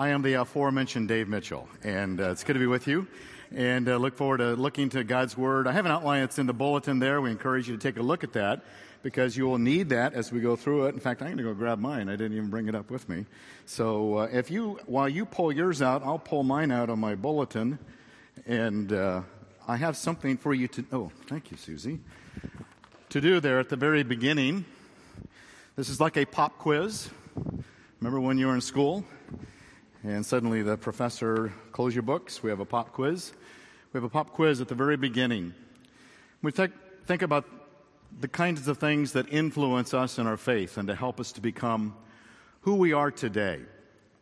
I am the aforementioned Dave Mitchell, and uh, it's good to be with you. And uh, look forward to looking to God's Word. I have an outline that's in the bulletin there. We encourage you to take a look at that because you will need that as we go through it. In fact, I'm going to go grab mine. I didn't even bring it up with me. So uh, if you, while you pull yours out, I'll pull mine out on my bulletin, and uh, I have something for you to. Oh, thank you, Susie. To do there at the very beginning. This is like a pop quiz. Remember when you were in school? And suddenly the professor, close your books. We have a pop quiz. We have a pop quiz at the very beginning. We think, think about the kinds of things that influence us in our faith and to help us to become who we are today.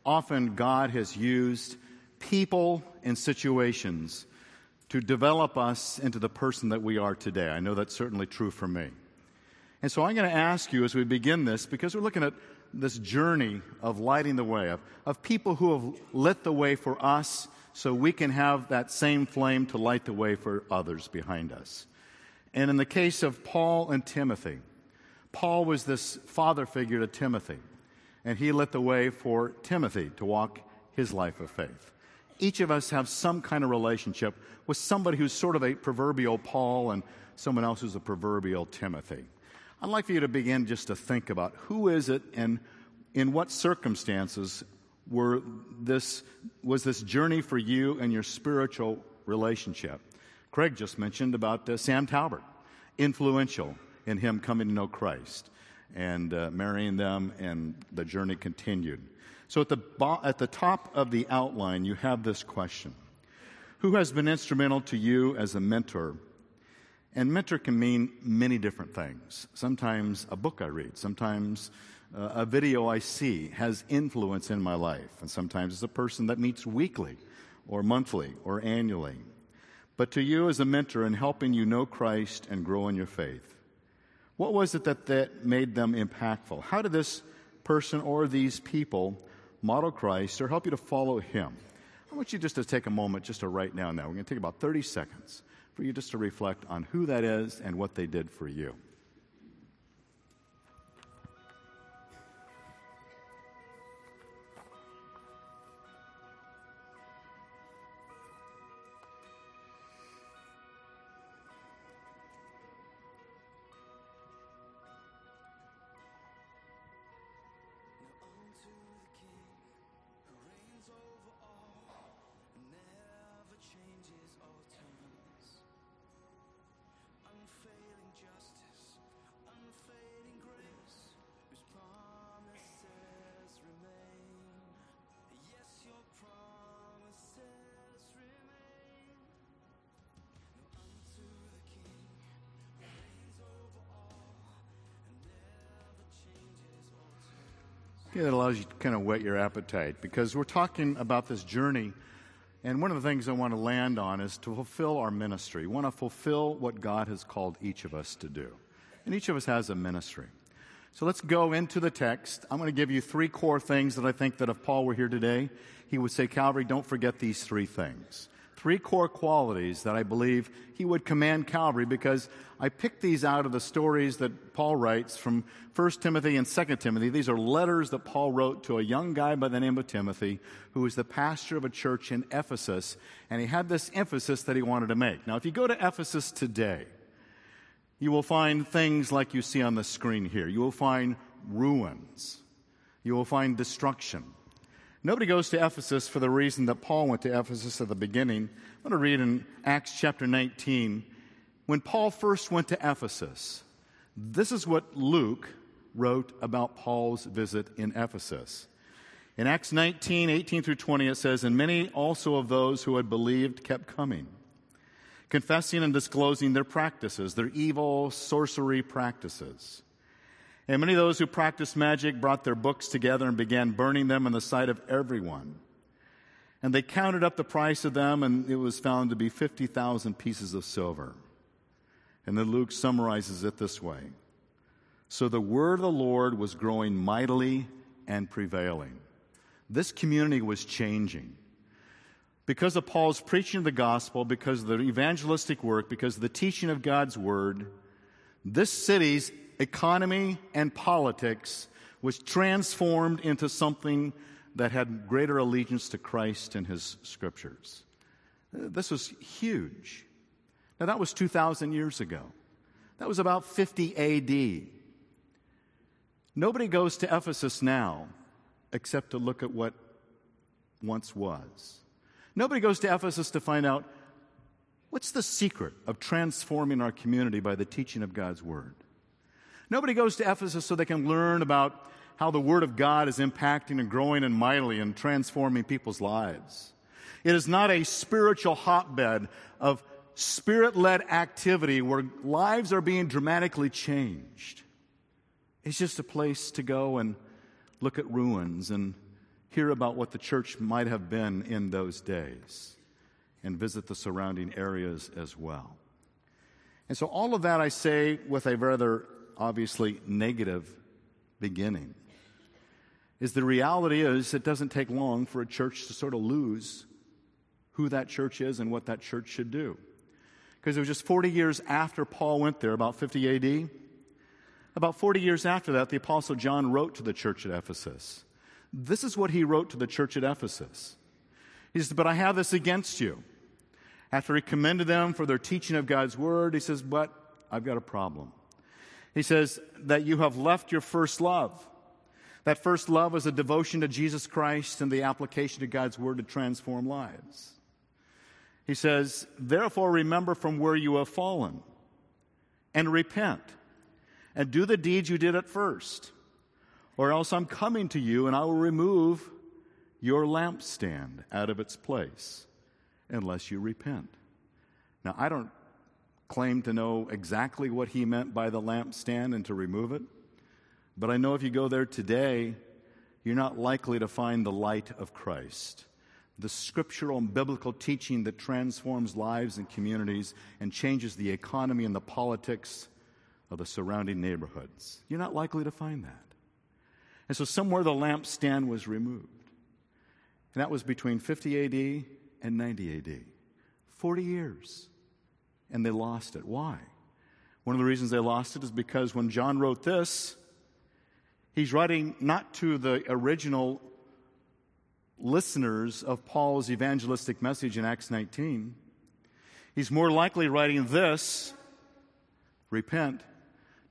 Often God has used people and situations to develop us into the person that we are today. I know that's certainly true for me. And so I'm going to ask you as we begin this, because we're looking at this journey of lighting the way, of, of people who have lit the way for us so we can have that same flame to light the way for others behind us. And in the case of Paul and Timothy, Paul was this father figure to Timothy, and he lit the way for Timothy to walk his life of faith. Each of us have some kind of relationship with somebody who's sort of a proverbial Paul and someone else who's a proverbial Timothy. I'd like for you to begin just to think about who is it and in what circumstances were this, was this journey for you and your spiritual relationship. Craig just mentioned about uh, Sam Talbert, influential in him coming to know Christ and uh, marrying them, and the journey continued. So at the, bo- at the top of the outline, you have this question Who has been instrumental to you as a mentor and mentor can mean many different things. Sometimes a book I read, sometimes uh, a video I see has influence in my life, and sometimes it's a person that meets weekly or monthly or annually. But to you as a mentor in helping you know Christ and grow in your faith, what was it that, that made them impactful? How did this person or these people model Christ or help you to follow him? I want you just to take a moment just to write down now. We're going to take about 30 seconds for you just to reflect on who that is and what they did for you. Yeah, that allows you to kind of whet your appetite because we're talking about this journey. And one of the things I want to land on is to fulfill our ministry. We want to fulfill what God has called each of us to do. And each of us has a ministry. So let's go into the text. I'm going to give you three core things that I think that if Paul were here today, he would say, Calvary, don't forget these three things three core qualities that I believe he would command Calvary because I picked these out of the stories that Paul writes from 1 Timothy and 2 Timothy. These are letters that Paul wrote to a young guy by the name of Timothy who was the pastor of a church in Ephesus, and he had this emphasis that he wanted to make. Now, if you go to Ephesus today, you will find things like you see on the screen here. You will find ruins. You will find destruction. Nobody goes to Ephesus for the reason that Paul went to Ephesus at the beginning. I'm going to read in Acts chapter 19. When Paul first went to Ephesus, this is what Luke wrote about Paul's visit in Ephesus. In Acts 19, 18 through 20, it says, And many also of those who had believed kept coming, confessing and disclosing their practices, their evil sorcery practices. And many of those who practiced magic brought their books together and began burning them in the sight of everyone. And they counted up the price of them, and it was found to be 50,000 pieces of silver. And then Luke summarizes it this way So the word of the Lord was growing mightily and prevailing. This community was changing. Because of Paul's preaching of the gospel, because of the evangelistic work, because of the teaching of God's word, this city's economy and politics was transformed into something that had greater allegiance to Christ and his scriptures. This was huge. Now, that was 2,000 years ago. That was about 50 AD. Nobody goes to Ephesus now except to look at what once was. Nobody goes to Ephesus to find out what's the secret of transforming our community by the teaching of God's Word. Nobody goes to Ephesus so they can learn about how the Word of God is impacting and growing and mightily and transforming people's lives. It is not a spiritual hotbed of spirit led activity where lives are being dramatically changed. It's just a place to go and look at ruins and hear about what the church might have been in those days and visit the surrounding areas as well. And so, all of that I say with a rather obviously negative beginning. Is the reality is it doesn't take long for a church to sort of lose who that church is and what that church should do. Because it was just 40 years after Paul went there, about 50 AD. About 40 years after that, the Apostle John wrote to the church at Ephesus. This is what he wrote to the church at Ephesus. He says, But I have this against you. After he commended them for their teaching of God's word, he says, But I've got a problem. He says, That you have left your first love. That first love is a devotion to Jesus Christ and the application of God's word to transform lives. He says, Therefore, remember from where you have fallen and repent and do the deeds you did at first, or else I'm coming to you and I will remove your lampstand out of its place unless you repent. Now, I don't claim to know exactly what he meant by the lampstand and to remove it, but I know if you go there today, you're not likely to find the light of Christ the scriptural and biblical teaching that transforms lives and communities and changes the economy and the politics of the surrounding neighborhoods. You're not likely to find that. And so somewhere the lampstand was removed. And that was between 50 AD and 90 AD. 40 years. And they lost it. Why? One of the reasons they lost it is because when John wrote this, he's writing not to the original listeners of Paul's evangelistic message in Acts 19, he's more likely writing this repent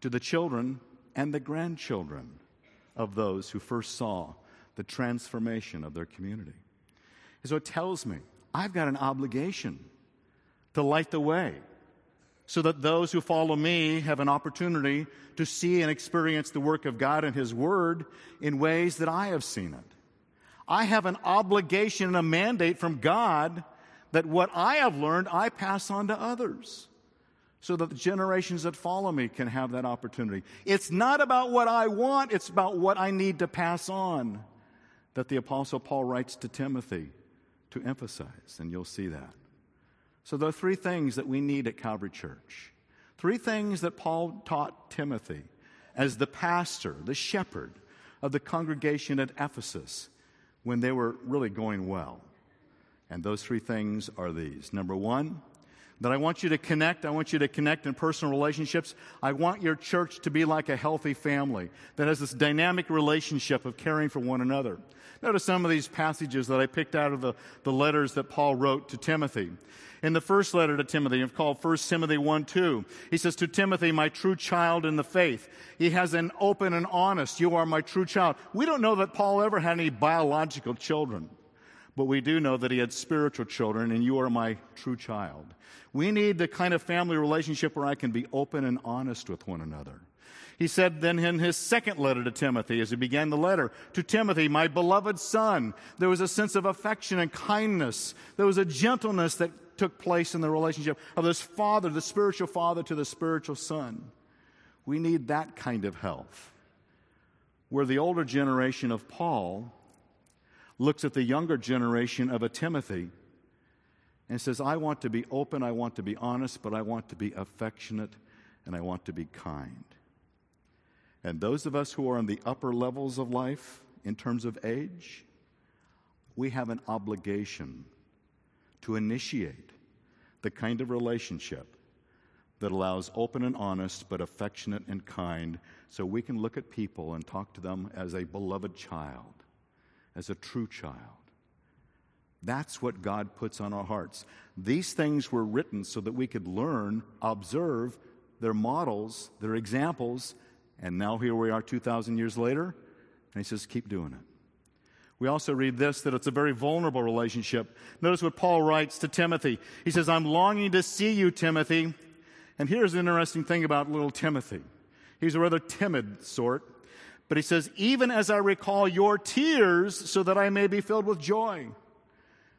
to the children and the grandchildren of those who first saw the transformation of their community. And so it tells me I've got an obligation to light the way so that those who follow me have an opportunity to see and experience the work of God and His Word in ways that I have seen it. I have an obligation and a mandate from God that what I have learned, I pass on to others so that the generations that follow me can have that opportunity. It's not about what I want, it's about what I need to pass on that the Apostle Paul writes to Timothy to emphasize, and you'll see that. So, there are three things that we need at Calvary Church. Three things that Paul taught Timothy as the pastor, the shepherd of the congregation at Ephesus when they were really going well. And those three things are these. Number one, that I want you to connect. I want you to connect in personal relationships. I want your church to be like a healthy family that has this dynamic relationship of caring for one another. Notice some of these passages that I picked out of the, the letters that Paul wrote to Timothy. In the first letter to Timothy, it's called 1 Timothy 1 2. He says, To Timothy, my true child in the faith. He has an open and honest, you are my true child. We don't know that Paul ever had any biological children, but we do know that he had spiritual children, and you are my true child. We need the kind of family relationship where I can be open and honest with one another. He said then in his second letter to Timothy, as he began the letter, to Timothy, my beloved son, there was a sense of affection and kindness. There was a gentleness that took place in the relationship of this father, the spiritual father to the spiritual son. We need that kind of health. Where the older generation of Paul looks at the younger generation of a Timothy and says, I want to be open, I want to be honest, but I want to be affectionate and I want to be kind. And those of us who are in the upper levels of life in terms of age, we have an obligation to initiate the kind of relationship that allows open and honest but affectionate and kind so we can look at people and talk to them as a beloved child as a true child. That's what God puts on our hearts. These things were written so that we could learn, observe their models, their examples, and now here we are 2,000 years later, and he says, keep doing it. We also read this that it's a very vulnerable relationship. Notice what Paul writes to Timothy. He says, I'm longing to see you, Timothy. And here's an interesting thing about little Timothy. He's a rather timid sort. But he says, even as I recall your tears, so that I may be filled with joy.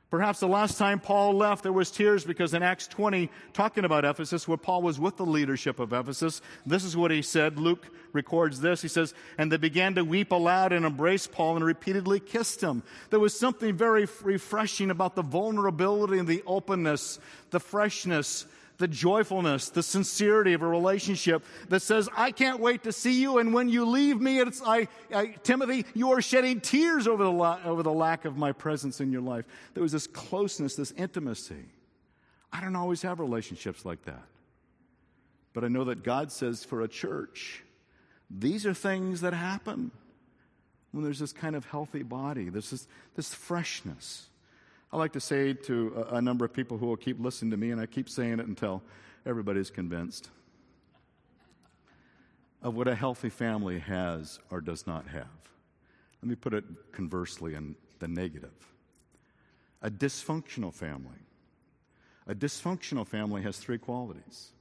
Perhaps the last time Paul left, there was tears because in Acts 20, talking about Ephesus, where Paul was with the leadership of Ephesus, this is what he said. Luke records this. He says, And they began to weep aloud and embrace Paul and repeatedly kissed him. There was something very refreshing about the vulnerability and the openness, the freshness, the joyfulness, the sincerity of a relationship that says, I can't wait to see you. And when you leave me, it's, I, I Timothy, you are shedding tears over the, over the lack of my presence in your life. There was this closeness, this intimacy. I don't always have relationships like that. But I know that God says for a church, these are things that happen when there's this kind of healthy body, there's this, this freshness. I like to say to a, a number of people who will keep listening to me, and I keep saying it until everybody's convinced of what a healthy family has or does not have. Let me put it conversely in the negative. A dysfunctional family. A dysfunctional family has three qualities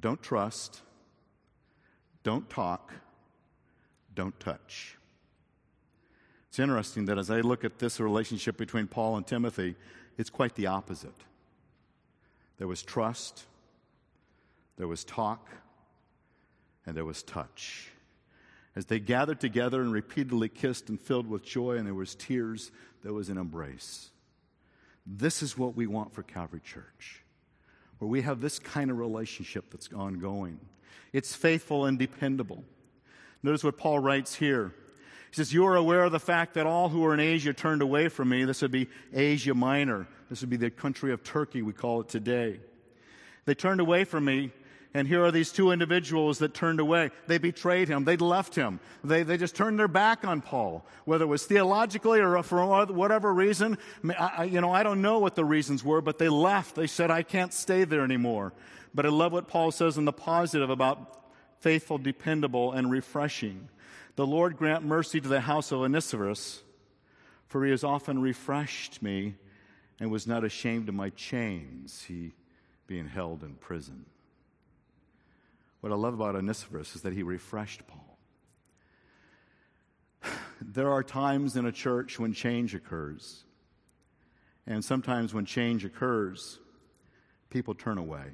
don't trust, don't talk, don't touch. It's interesting that as I look at this relationship between Paul and Timothy, it's quite the opposite. There was trust, there was talk, and there was touch. As they gathered together and repeatedly kissed and filled with joy, and there was tears, there was an embrace. This is what we want for Calvary Church, where we have this kind of relationship that's ongoing. It's faithful and dependable. Notice what Paul writes here he says, You are aware of the fact that all who are in Asia turned away from me. This would be Asia Minor. This would be the country of Turkey, we call it today. They turned away from me, and here are these two individuals that turned away. They betrayed him. They left him. They, they just turned their back on Paul, whether it was theologically or for whatever reason. I, you know, I don't know what the reasons were, but they left. They said, I can't stay there anymore. But I love what Paul says in the positive about faithful, dependable, and refreshing. The Lord grant mercy to the house of Onesiphorus, for he has often refreshed me and was not ashamed of my chains, he being held in prison. What I love about Onesiphorus is that he refreshed Paul. There are times in a church when change occurs. And sometimes when change occurs, people turn away.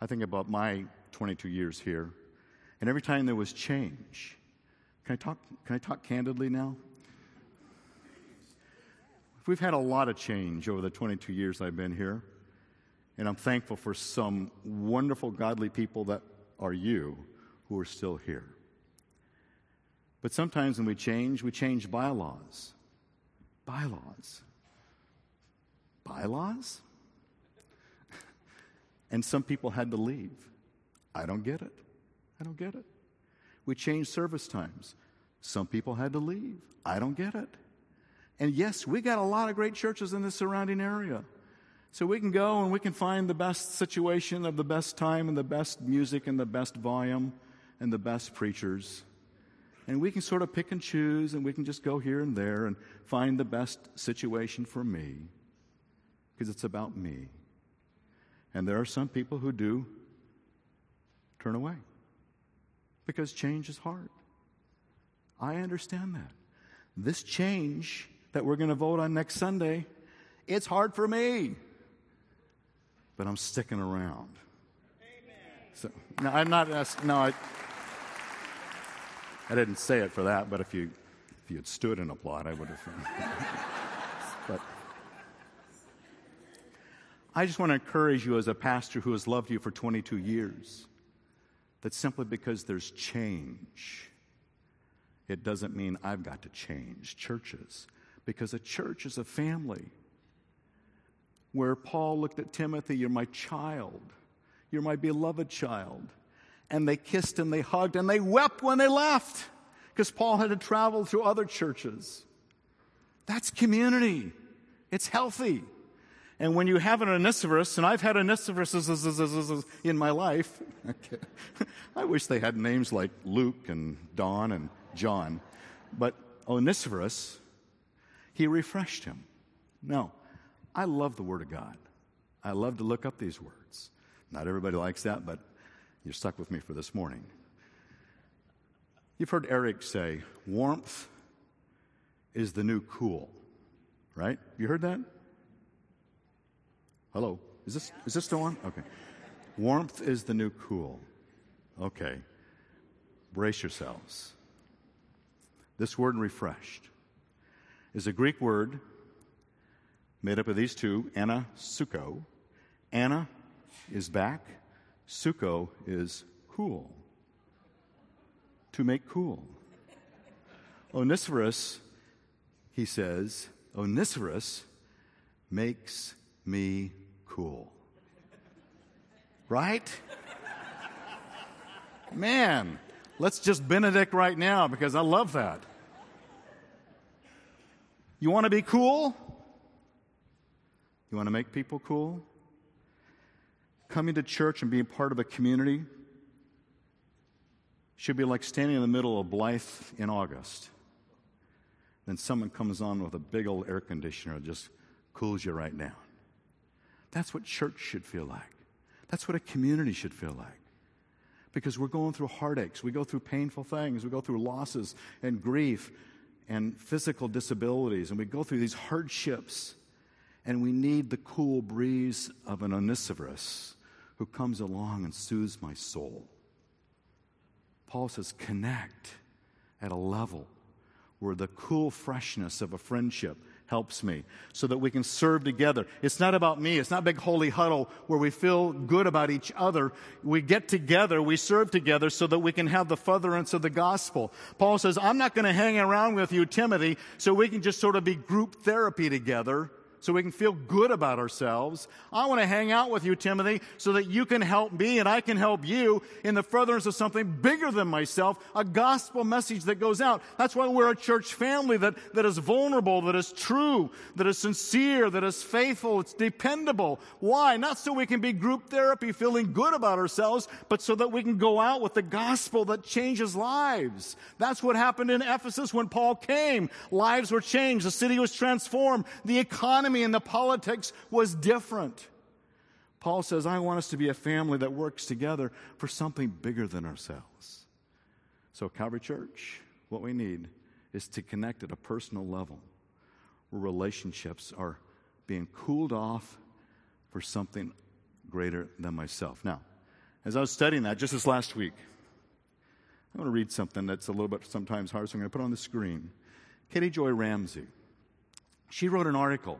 I think about my 22 years here. And every time there was change, can I talk, can I talk candidly now? We've had a lot of change over the 22 years I've been here, and I'm thankful for some wonderful, godly people that are you who are still here. But sometimes when we change, we change bylaws. Bylaws. Bylaws? and some people had to leave. I don't get it. I don't get it. We changed service times. Some people had to leave. I don't get it. And yes, we got a lot of great churches in the surrounding area. So we can go and we can find the best situation of the best time and the best music and the best volume and the best preachers. And we can sort of pick and choose and we can just go here and there and find the best situation for me because it's about me. And there are some people who do turn away because change is hard. I understand that. This change that we're going to vote on next Sunday, it's hard for me. But I'm sticking around. Amen. So, no, I'm not asking, no, I, I didn't say it for that, but if you, if you had stood and applaud, I would have. but I just want to encourage you as a pastor who has loved you for 22 years that simply because there's change, it doesn't mean I've got to change churches. Because a church is a family. Where Paul looked at Timothy, you're my child, you're my beloved child. And they kissed and they hugged and they wept when they left because Paul had to travel through other churches. That's community. It's healthy. And when you have an Onesiphorus, and I've had Onesiphorus in my life, I wish they had names like Luke and Don and John, but Onesiphorus, he refreshed him. Now, I love the Word of God. I love to look up these words. Not everybody likes that, but you're stuck with me for this morning. You've heard Eric say, warmth is the new cool, right? You heard that? Hello? Is this, is this still on? Okay. Warmth is the new cool. Okay. Brace yourselves. This word refreshed is a Greek word made up of these two, ana, Suko. Ana is back, Suko is cool to make cool. Onesiphorus, he says, Onesiphorus makes me cool. Right? Man, let's just Benedict right now because I love that. You want to be cool? You want to make people cool? Coming to church and being part of a community should be like standing in the middle of Blythe in August. Then someone comes on with a big old air conditioner just cools you right down. That's what church should feel like. That's what a community should feel like. Because we're going through heartaches, we go through painful things, we go through losses and grief and physical disabilities, and we go through these hardships, and we need the cool breeze of an Onesiphorus who comes along and soothes my soul. Paul says, connect at a level where the cool freshness of a friendship helps me so that we can serve together. It's not about me. It's not big holy huddle where we feel good about each other. We get together, we serve together so that we can have the furtherance of the gospel. Paul says, I'm not going to hang around with you, Timothy, so we can just sort of be group therapy together so we can feel good about ourselves. I want to hang out with you, Timothy, so that you can help me and I can help you in the furtherance of something bigger than myself, a gospel message that goes out. That's why we're a church family that, that is vulnerable, that is true, that is sincere, that is faithful, it's dependable. Why? Not so we can be group therapy feeling good about ourselves, but so that we can go out with the gospel that changes lives. That's what happened in Ephesus when Paul came. Lives were changed. The city was transformed. The economy economy and the politics was different. Paul says, I want us to be a family that works together for something bigger than ourselves. So, Calvary Church, what we need is to connect at a personal level where relationships are being cooled off for something greater than myself. Now, as I was studying that just this last week, I want to read something that's a little bit sometimes hard, so I'm going to put on the screen. Katie Joy Ramsey. She wrote an article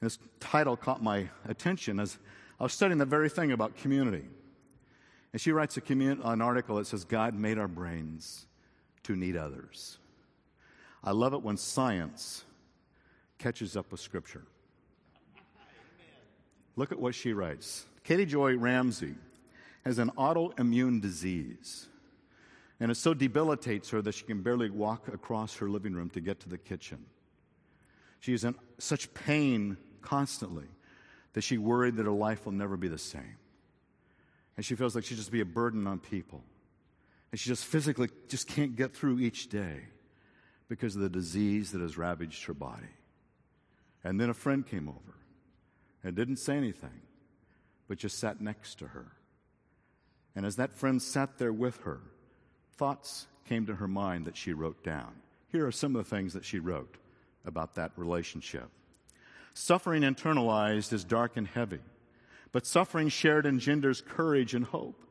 this title caught my attention as I was studying the very thing about community. And she writes commun- an article that says, God made our brains to need others. I love it when science catches up with Scripture. Look at what she writes. Katie Joy Ramsey has an autoimmune disease, and it so debilitates her that she can barely walk across her living room to get to the kitchen. She is in such pain constantly that she worried that her life will never be the same. And she feels like she'll just be a burden on people. And she just physically just can't get through each day because of the disease that has ravaged her body. And then a friend came over and didn't say anything, but just sat next to her. And as that friend sat there with her, thoughts came to her mind that she wrote down. Here are some of the things that she wrote about that relationship. Suffering internalized is dark and heavy, but suffering shared engenders courage and hope.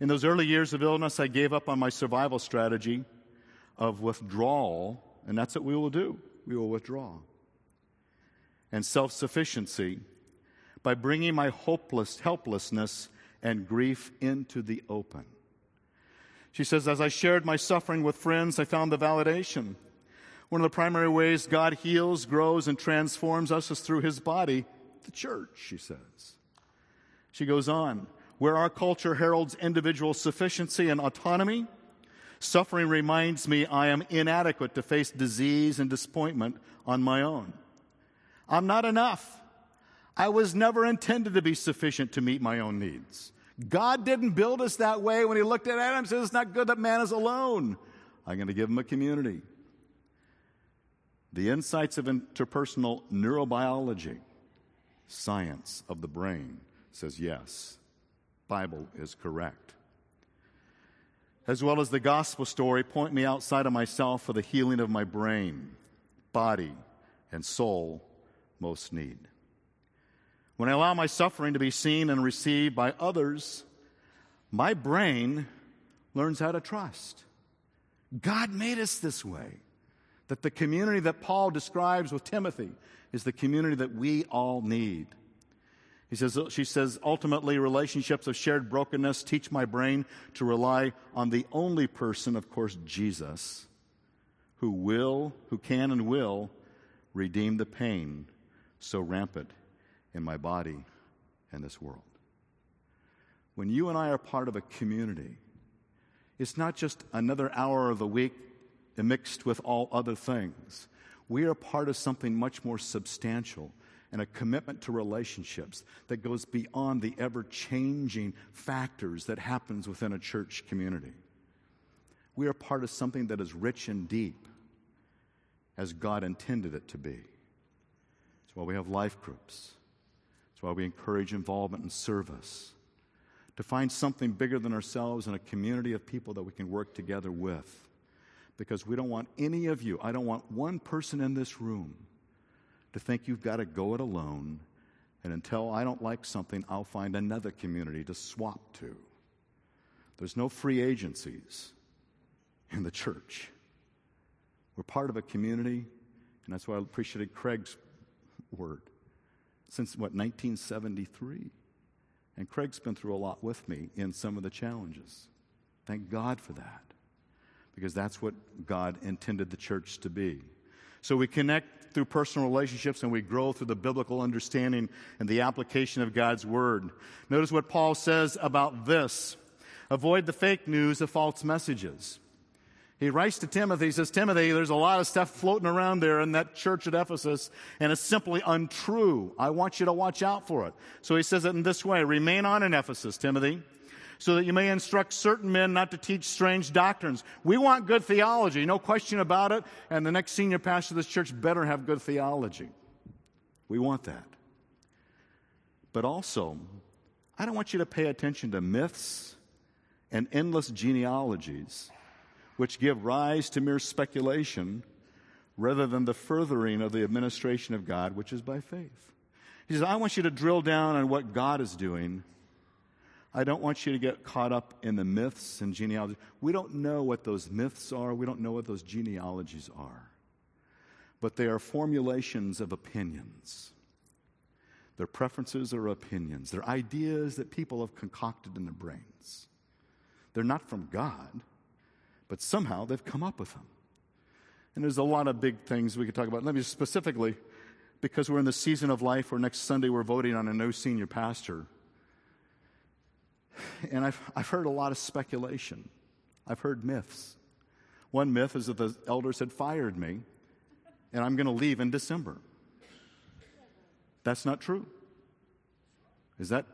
In those early years of illness, I gave up on my survival strategy of withdrawal, and that's what we will do. We will withdraw. And self sufficiency by bringing my hopeless, helplessness and grief into the open. She says, As I shared my suffering with friends, I found the validation one of the primary ways God heals, grows, and transforms us is through his body, the church, she says. She goes on, where our culture heralds individual sufficiency and autonomy, Suffering reminds me I am inadequate to face disease and disappointment on my own. I'm not enough. I was never intended to be sufficient to meet my own needs. God didn't build us that way when he looked at Adam and said, It's not good that man is alone. I'm going to give him a community. The insights of interpersonal neurobiology, science of the brain, says yes, Bible is correct. As well as the gospel story, point me outside of myself for the healing of my brain, body, and soul most need. When I allow my suffering to be seen and received by others, my brain learns how to trust. God made us this way. That the community that Paul describes with Timothy is the community that we all need. He says, she says, ultimately, relationships of shared brokenness teach my brain to rely on the only person, of course, Jesus, who will, who can and will redeem the pain so rampant in my body and this world. When you and I are part of a community, it's not just another hour of the week mixed with all other things. We are part of something much more substantial and a commitment to relationships that goes beyond the ever changing factors that happens within a church community. We are part of something that is rich and deep as God intended it to be. That's why we have life groups. That's why we encourage involvement and service. To find something bigger than ourselves and a community of people that we can work together with. Because we don't want any of you, I don't want one person in this room to think you've got to go it alone, and until I don't like something, I'll find another community to swap to. There's no free agencies in the church. We're part of a community, and that's why I appreciated Craig's word. Since, what, 1973? And Craig's been through a lot with me in some of the challenges. Thank God for that, because that's what God intended the church to be. So we connect through personal relationships and we grow through the biblical understanding and the application of God's word. Notice what Paul says about this avoid the fake news of false messages. He writes to Timothy, he says, Timothy, there's a lot of stuff floating around there in that church at Ephesus, and it's simply untrue. I want you to watch out for it. So he says it in this way Remain on in Ephesus, Timothy so that you may instruct certain men not to teach strange doctrines. We want good theology, no question about it, and the next senior pastor of this church better have good theology. We want that. But also, I don't want you to pay attention to myths and endless genealogies which give rise to mere speculation rather than the furthering of the administration of God, which is by faith. He says, I want you to drill down on what God is doing I don't want you to get caught up in the myths and genealogy. We don't know what those myths are, we don't know what those genealogies are. But they are formulations of opinions. Their preferences are opinions. They're ideas that people have concocted in their brains. They're not from God, but somehow they've come up with them. And there's a lot of big things we could talk about. Let me specifically, because we're in the season of life where next Sunday we're voting on a new senior pastor and I've, I've heard a lot of speculation. I've heard myths. One myth is that the elders had fired me and I'm going to leave in December. That's not true. Is that,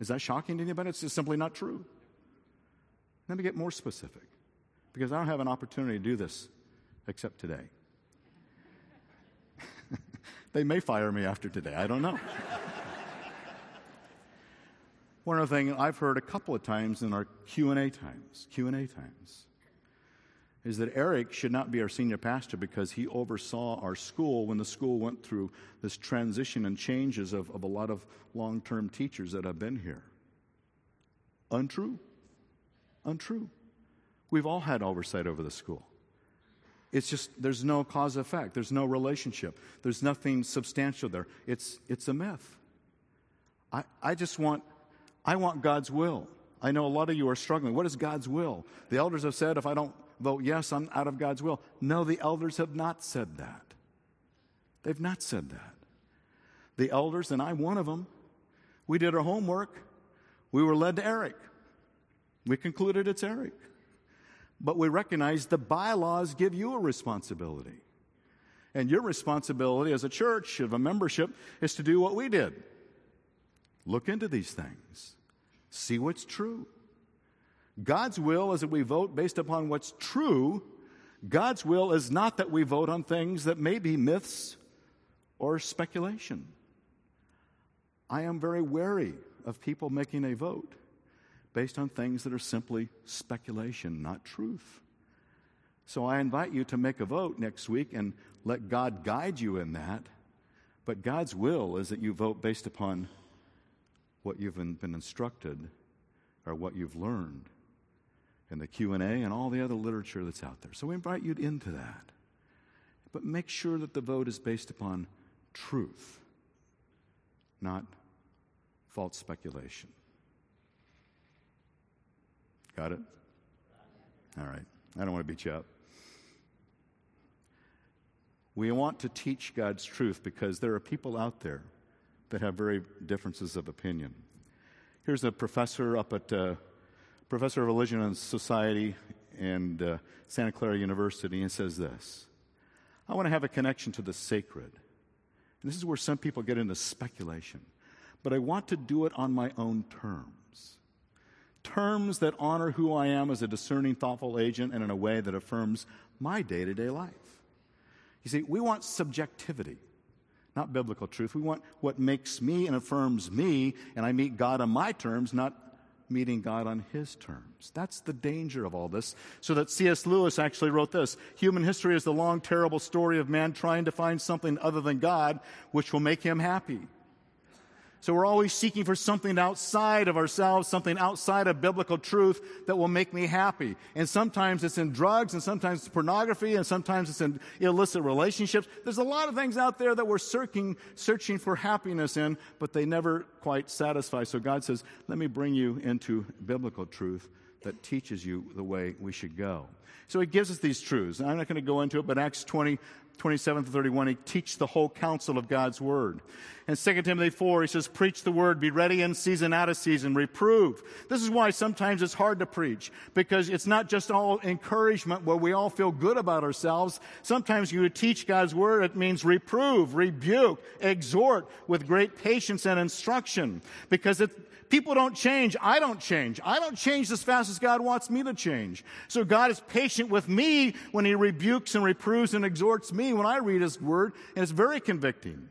is that shocking to anybody? It's just simply not true. Let me get more specific because I don't have an opportunity to do this except today. they may fire me after today. I don't know. One other thing I've heard a couple of times in our Q&A times, Q&A times, is that Eric should not be our senior pastor because he oversaw our school when the school went through this transition and changes of, of a lot of long term teachers that have been here. Untrue. Untrue. We've all had oversight over the school. It's just, there's no cause effect, there's no relationship, there's nothing substantial there. It's, it's a myth. I, I just want I want God's will. I know a lot of you are struggling. What is God's will? The elders have said, if I don't vote yes, I'm out of God's will. No, the elders have not said that. They've not said that. The elders, and I'm one of them, we did our homework. We were led to Eric. We concluded it's Eric. But we recognize the bylaws give you a responsibility. And your responsibility as a church, of a membership, is to do what we did look into these things, see what's true. God's will is that we vote based upon what's true. God's will is not that we vote on things that may be myths or speculation. I am very wary of people making a vote based on things that are simply speculation, not truth. So I invite you to make a vote next week and let God guide you in that. But God's will is that you vote based upon what you've been instructed or what you've learned in the Q&A and all the other literature that's out there. So we invite you into that. But make sure that the vote is based upon truth, not false speculation. Got it? All right. I don't want to beat you up. We want to teach God's truth because there are people out there that have very differences of opinion. Here's a professor up at uh, professor of religion and society in uh, Santa Clara University, and says this: "I want to have a connection to the sacred." And this is where some people get into speculation, but I want to do it on my own terms terms that honor who I am as a discerning, thoughtful agent and in a way that affirms my day to day life. You see, we want subjectivity, not biblical truth. We want what makes me and affirms me, and I meet God on my terms, not meeting God on his terms. That's the danger of all this. So that C.S. Lewis actually wrote this Human history is the long, terrible story of man trying to find something other than God which will make him happy. So we're always seeking for something outside of ourselves, something outside of biblical truth that will make me happy. And sometimes it's in drugs, and sometimes it's pornography, and sometimes it's in illicit relationships. There's a lot of things out there that we're searching, searching for happiness in, but they never quite satisfy. So God says, let me bring you into biblical truth that teaches you the way we should go. So he gives us these truths. I'm not going to go into it, but Acts 20, 27 to 31, he teach the whole counsel of God's word. And 2 Timothy 4, he says, preach the word, be ready in season, out of season, reprove. This is why sometimes it's hard to preach, because it's not just all encouragement where we all feel good about ourselves. Sometimes you teach God's word, it means reprove, rebuke, exhort with great patience and instruction, because it, People don't change. I don't change. I don't change as fast as God wants me to change. So God is patient with me when He rebukes and reproves and exhorts me when I read His Word, and it's very convicting.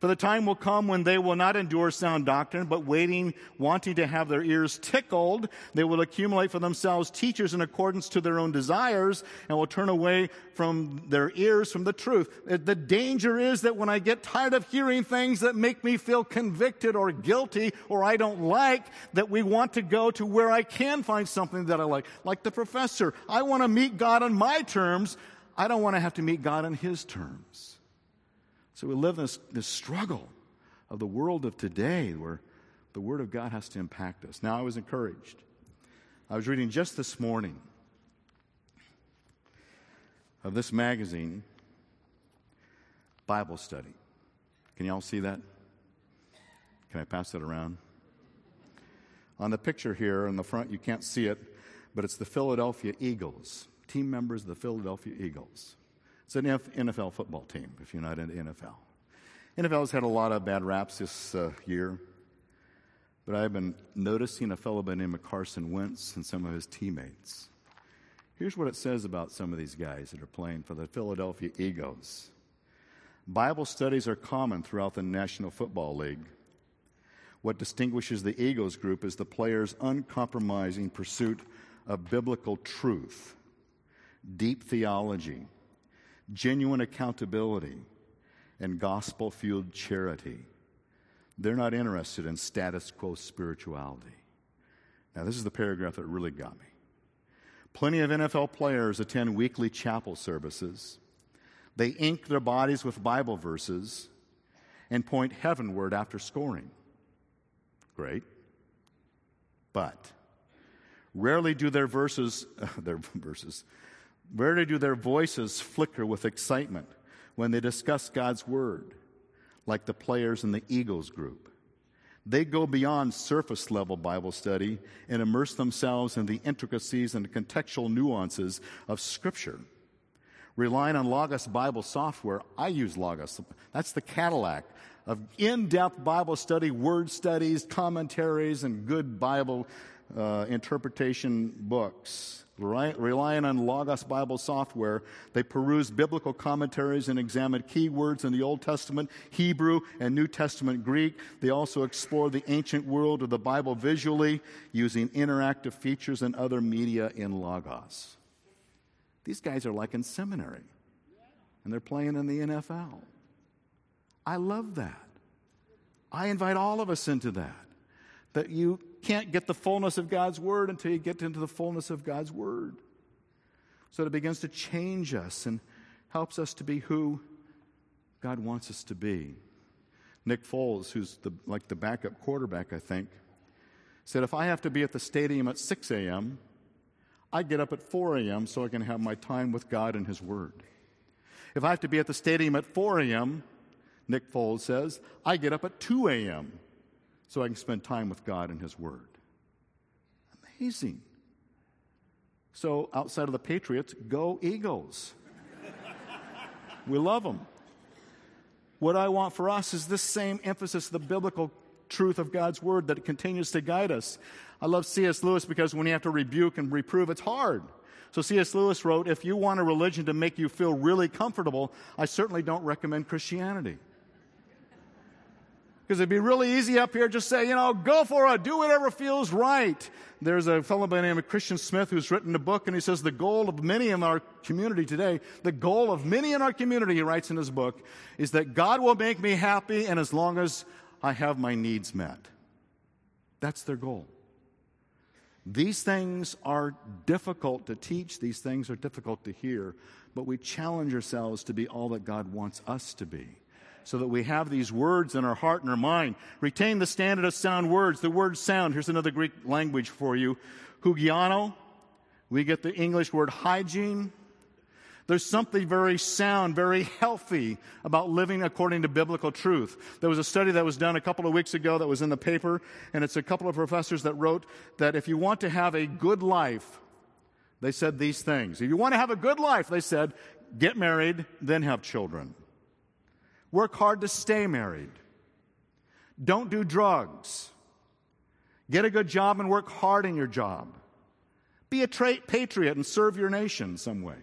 For the time will come when they will not endure sound doctrine, but waiting, wanting to have their ears tickled, they will accumulate for themselves teachers in accordance to their own desires and will turn away from their ears from the truth. Uh, the danger is that when I get tired of hearing things that make me feel convicted or guilty or I don't like, that we want to go to where I can find something that I like. Like the professor, I want to meet God on my terms. I don't want to have to meet God on his terms. So we live in this, this struggle of the world of today where the Word of God has to impact us. Now, I was encouraged. I was reading just this morning of this magazine, Bible Study. Can you all see that? Can I pass it around? On the picture here in the front, you can't see it, but it's the Philadelphia Eagles, team members of the Philadelphia Eagles. It's an NFL football team, if you're not into NFL. NFL has had a lot of bad raps this uh, year, but I've been noticing a fellow by the name of Carson Wentz and some of his teammates. Here's what it says about some of these guys that are playing for the Philadelphia Eagles. Bible studies are common throughout the National Football League. What distinguishes the Eagles group is the players' uncompromising pursuit of biblical truth, deep theology, genuine accountability, and gospel fueled charity. They're not interested in status quo spirituality. Now, this is the paragraph that really got me. Plenty of NFL players attend weekly chapel services. They ink their bodies with Bible verses and point heavenward after scoring. Great. But rarely do their verses, their verses, Rarely do their voices flicker with excitement when they discuss God's Word, like the players in the Eagles group. They go beyond surface level Bible study and immerse themselves in the intricacies and contextual nuances of Scripture. Relying on Logos Bible software, I use Logos. That's the Cadillac of in depth Bible study, word studies, commentaries, and good Bible uh, interpretation books. Relying on Logos Bible software, they perused biblical commentaries and examined key words in the Old Testament, Hebrew, and New Testament Greek. They also explored the ancient world of the Bible visually using interactive features and other media in Logos. These guys are like in seminary, and they're playing in the NFL. I love that. I invite all of us into that. That you can't get the fullness of God's Word until you get into the fullness of God's Word. So it begins to change us and helps us to be who God wants us to be. Nick Foles, who's the, like the backup quarterback, I think, said, If I have to be at the stadium at 6 a.m., I get up at 4 a.m. so I can have my time with God and His Word. If I have to be at the stadium at 4 a.m., Nick Foles says, I get up at 2 a.m so I can spend time with God and His Word. Amazing. So, outside of the Patriots, go Eagles. we love them. What I want for us is this same emphasis, the biblical truth of God's Word that continues to guide us. I love C.S. Lewis because when you have to rebuke and reprove, it's hard. So C.S. Lewis wrote, If you want a religion to make you feel really comfortable, I certainly don't recommend Christianity. Because it'd be really easy up here just say, you know, go for it, do whatever feels right. There's a fellow by the name of Christian Smith who's written a book, and he says the goal of many in our community today, the goal of many in our community, he writes in his book, is that God will make me happy, and as long as I have my needs met. That's their goal. These things are difficult to teach, these things are difficult to hear, but we challenge ourselves to be all that God wants us to be so that we have these words in our heart and our mind. Retain the standard of sound words. The word sound, here's another Greek language for you. Hugiano. We get the English word hygiene. There's something very sound, very healthy about living according to biblical truth. There was a study that was done a couple of weeks ago that was in the paper, and it's a couple of professors that wrote that if you want to have a good life, they said these things. If you want to have a good life, they said, get married, then have children. Work hard to stay married. Don't do drugs. Get a good job and work hard in your job. Be a tra- patriot and serve your nation some way.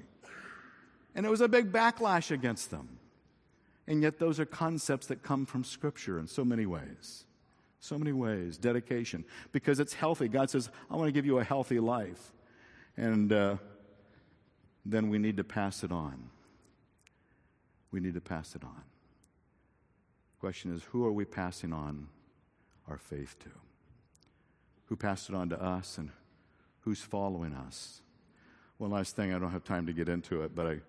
And it was a big backlash against them. And yet, those are concepts that come from Scripture in so many ways. So many ways. Dedication. Because it's healthy. God says, I want to give you a healthy life. And uh, then we need to pass it on. We need to pass it on question is who are we passing on our faith to? Who passed it on to us and who's following us? One last thing, I don't have time to get into it, but I,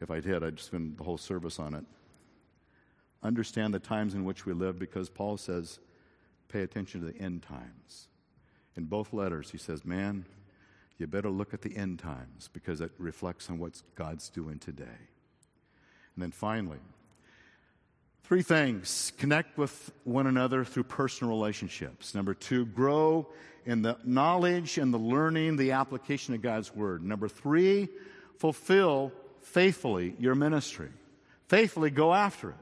if I did, I'd spend the whole service on it. Understand the times in which we live because Paul says, pay attention to the end times. In both letters, he says, man, you better look at the end times because it reflects on what God's doing today. And then finally, Three things connect with one another through personal relationships. Number two, grow in the knowledge and the learning, the application of God's word. Number three, fulfill faithfully your ministry. Faithfully go after it.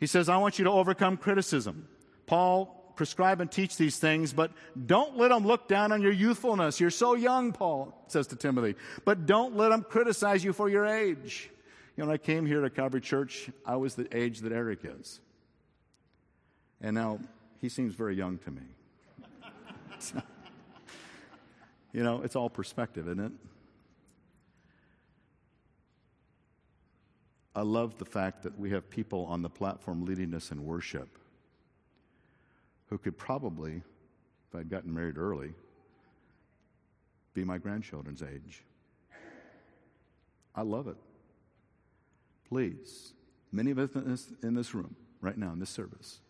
He says, I want you to overcome criticism. Paul prescribe and teach these things, but don't let them look down on your youthfulness. You're so young, Paul says to Timothy. But don't let them criticize you for your age. You know, when I came here to Calvary Church, I was the age that Eric is. And now he seems very young to me. you know, it's all perspective, isn't it? I love the fact that we have people on the platform leading us in worship who could probably, if I'd gotten married early, be my grandchildren's age. I love it. Please, many of us in this, room right now in this service,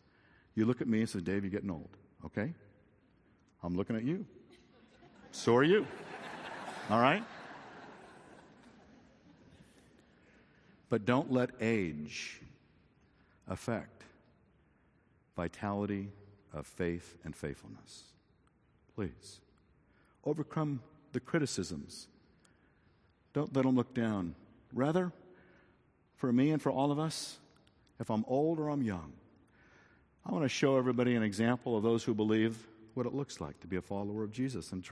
you look at me and say, Dave, you're getting old, okay? I'm looking at you. So are you. All right? But don't let age affect vitality of faith and faithfulness. Please. Overcome the criticisms. Don't let them look down. Rather, for me and for all of us, if I'm old or I'm young, I want to show everybody an example of those who believe what it looks like to be a follower of Jesus. And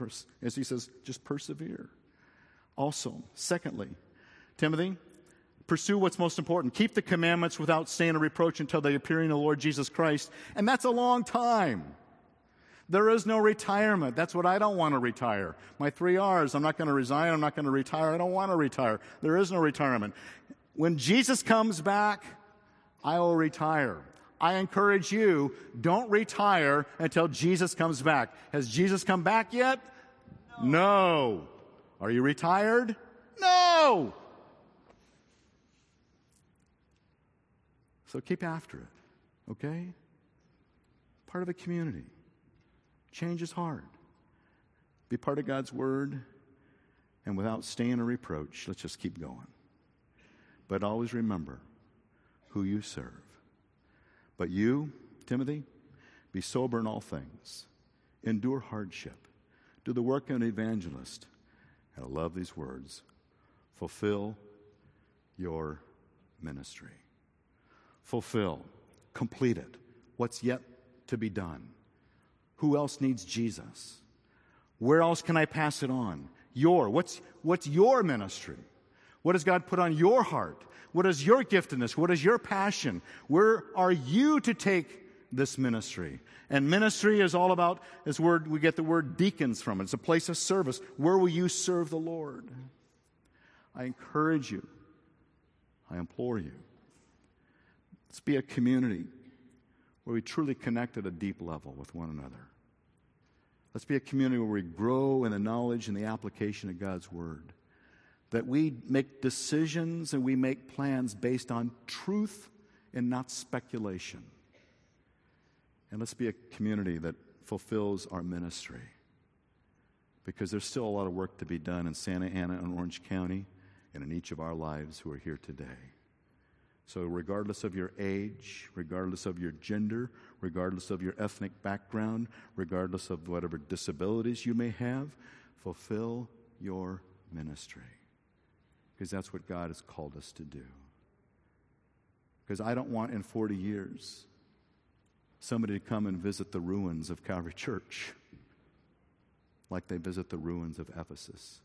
as he says, just persevere. Also, secondly, Timothy, pursue what's most important. Keep the commandments without stain or reproach until the appearing of the Lord Jesus Christ. And that's a long time. There is no retirement. That's what I don't want to retire. My three R's I'm not going to resign. I'm not going to retire. I don't want to retire. There is no retirement. When Jesus comes back, I will retire. I encourage you, don't retire until Jesus comes back. Has Jesus come back yet? No. no. Are you retired? No. So keep after it, okay? Part of a community. Change is hard. Be part of God's Word, and without stain or reproach, let's just keep going. But always remember who you serve. But you, Timothy, be sober in all things, endure hardship, do the work of an evangelist. And I love these words fulfill your ministry. Fulfill, complete it. What's yet to be done? Who else needs Jesus? Where else can I pass it on? Your. What's, what's your ministry? What has God put on your heart? What is your giftedness? What is your passion? Where are you to take this ministry? And ministry is all about, this word, we get the word deacons from it. It's a place of service. Where will you serve the Lord? I encourage you. I implore you. Let's be a community where we truly connect at a deep level with one another. Let's be a community where we grow in the knowledge and the application of God's Word that we make decisions and we make plans based on truth and not speculation. And let's be a community that fulfills our ministry. Because there's still a lot of work to be done in Santa Ana and Orange County and in each of our lives who are here today. So, regardless of your age, regardless of your gender, regardless of your ethnic background, regardless of whatever disabilities you may have, fulfill your ministry because that's what God has called us to do. Because I don't want in 40 years somebody to come and visit the ruins of Calvary Church like they visit the ruins of Ephesus.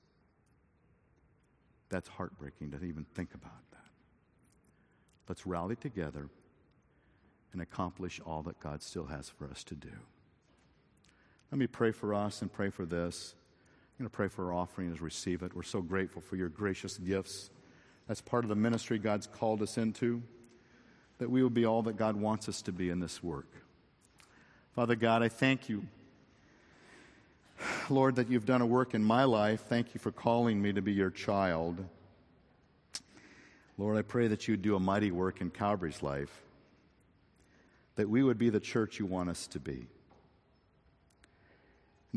That's heartbreaking to even think about that. Let's rally together and accomplish all that God still has for us to do. Let me pray for us and pray for this. I'm going to pray for our offering as receive it. We're so grateful for your gracious gifts. That's part of the ministry God's called us into, that we will be all that God wants us to be in this work. Father God, I thank you. Lord, that you've done a work in my life. Thank you for calling me to be your child. Lord, I pray that you would do a mighty work in Calvary's life, that we would be the church you want us to be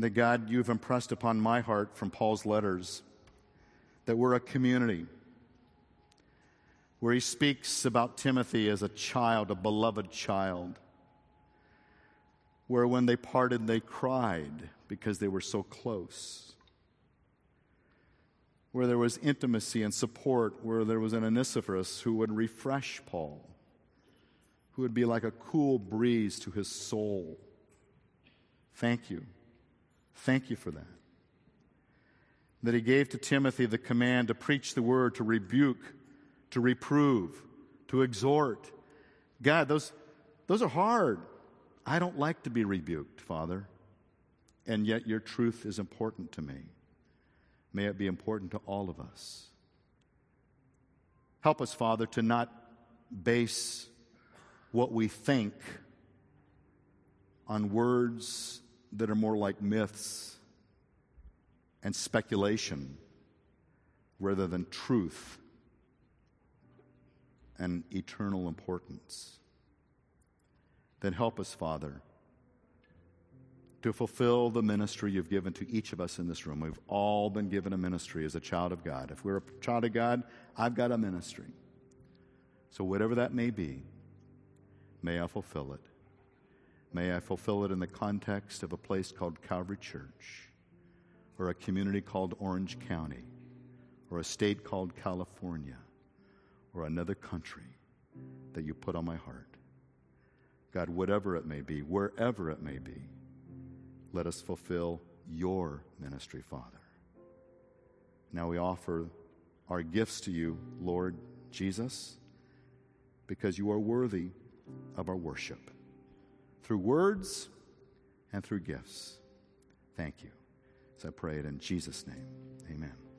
that God, you've impressed upon my heart from Paul's letters that we're a community where he speaks about Timothy as a child, a beloved child, where when they parted, they cried because they were so close, where there was intimacy and support, where there was an Onesiphorus who would refresh Paul, who would be like a cool breeze to his soul. Thank you. Thank you for that. That he gave to Timothy the command to preach the word, to rebuke, to reprove, to exhort. God, those, those are hard. I don't like to be rebuked, Father. And yet your truth is important to me. May it be important to all of us. Help us, Father, to not base what we think on words that are more like myths and speculation rather than truth and eternal importance. Then help us, Father, to fulfill the ministry you've given to each of us in this room. We've all been given a ministry as a child of God. If we're a child of God, I've got a ministry. So, whatever that may be, may I fulfill it. May I fulfill it in the context of a place called Calvary Church, or a community called Orange County, or a state called California, or another country that you put on my heart. God, whatever it may be, wherever it may be, let us fulfill your ministry, Father. Now we offer our gifts to you, Lord Jesus, because you are worthy of our worship through words and through gifts. Thank you. As I pray it in Jesus' name, amen.